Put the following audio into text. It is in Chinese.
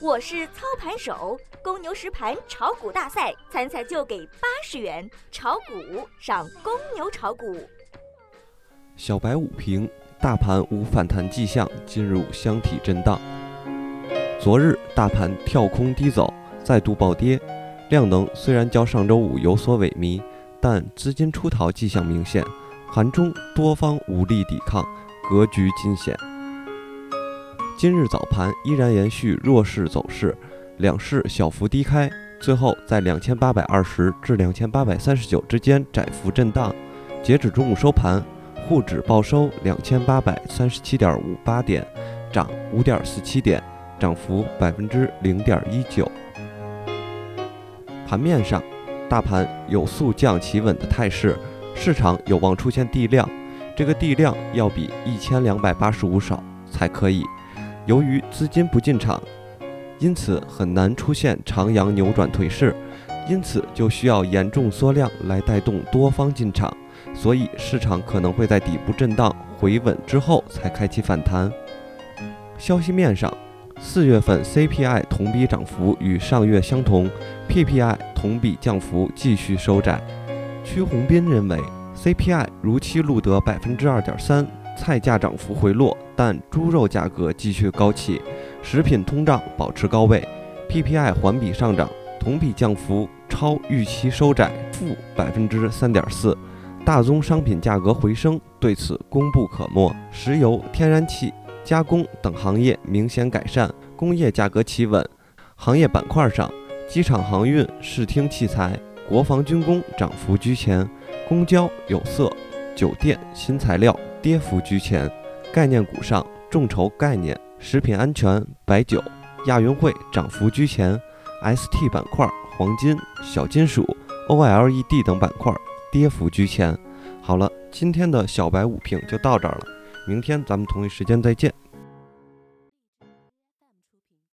我是操盘手，公牛实盘炒股大赛参赛就给八十元，炒股上公牛炒股。小白五评：大盘无反弹迹象，进入箱体震荡。昨日大盘跳空低走，再度暴跌，量能虽然较上周五有所萎靡，但资金出逃迹象明显，盘中多方无力抵抗，格局尽显。今日早盘依然延续弱势走势，两市小幅低开，最后在两千八百二十至两千八百三十九之间窄幅震荡。截止中午收盘，沪指报收两千八百三十七点五八点，涨五点四七点，涨幅百分之零点一九。盘面上，大盘有速降企稳的态势，市场有望出现地量，这个地量要比一千两百八十五少才可以。由于资金不进场，因此很难出现长阳扭转颓势，因此就需要严重缩量来带动多方进场，所以市场可能会在底部震荡回稳之后才开启反弹。消息面上，四月份 CPI 同比涨幅与上月相同，PPI 同比降幅继续收窄。屈宏斌认为，CPI 如期录得百分之二点三。菜价涨幅回落，但猪肉价格继续高企，食品通胀保持高位，PPI 环比上涨，同比降幅超预期收窄，负百分之三点四。大宗商品价格回升，对此功不可没。石油、天然气、加工等行业明显改善，工业价格企稳。行业板块上，机场航运、视听器材、国防军工涨幅居前，公交、有色、酒店、新材料。跌幅居前，概念股上，众筹概念、食品安全、白酒、亚运会涨幅居前，ST 板块、黄金、小金属、OLED 等板块跌幅居前。好了，今天的小白五评就到这儿了，明天咱们同一时间再见。